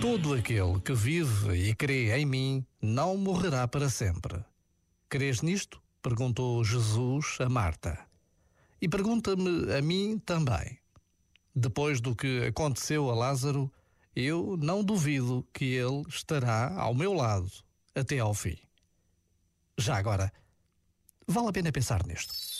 Todo aquele que vive e crê em mim não morrerá para sempre. Crês nisto? perguntou Jesus a Marta. E pergunta-me a mim também. Depois do que aconteceu a Lázaro, eu não duvido que ele estará ao meu lado até ao fim. Já agora, vale a pena pensar nisto.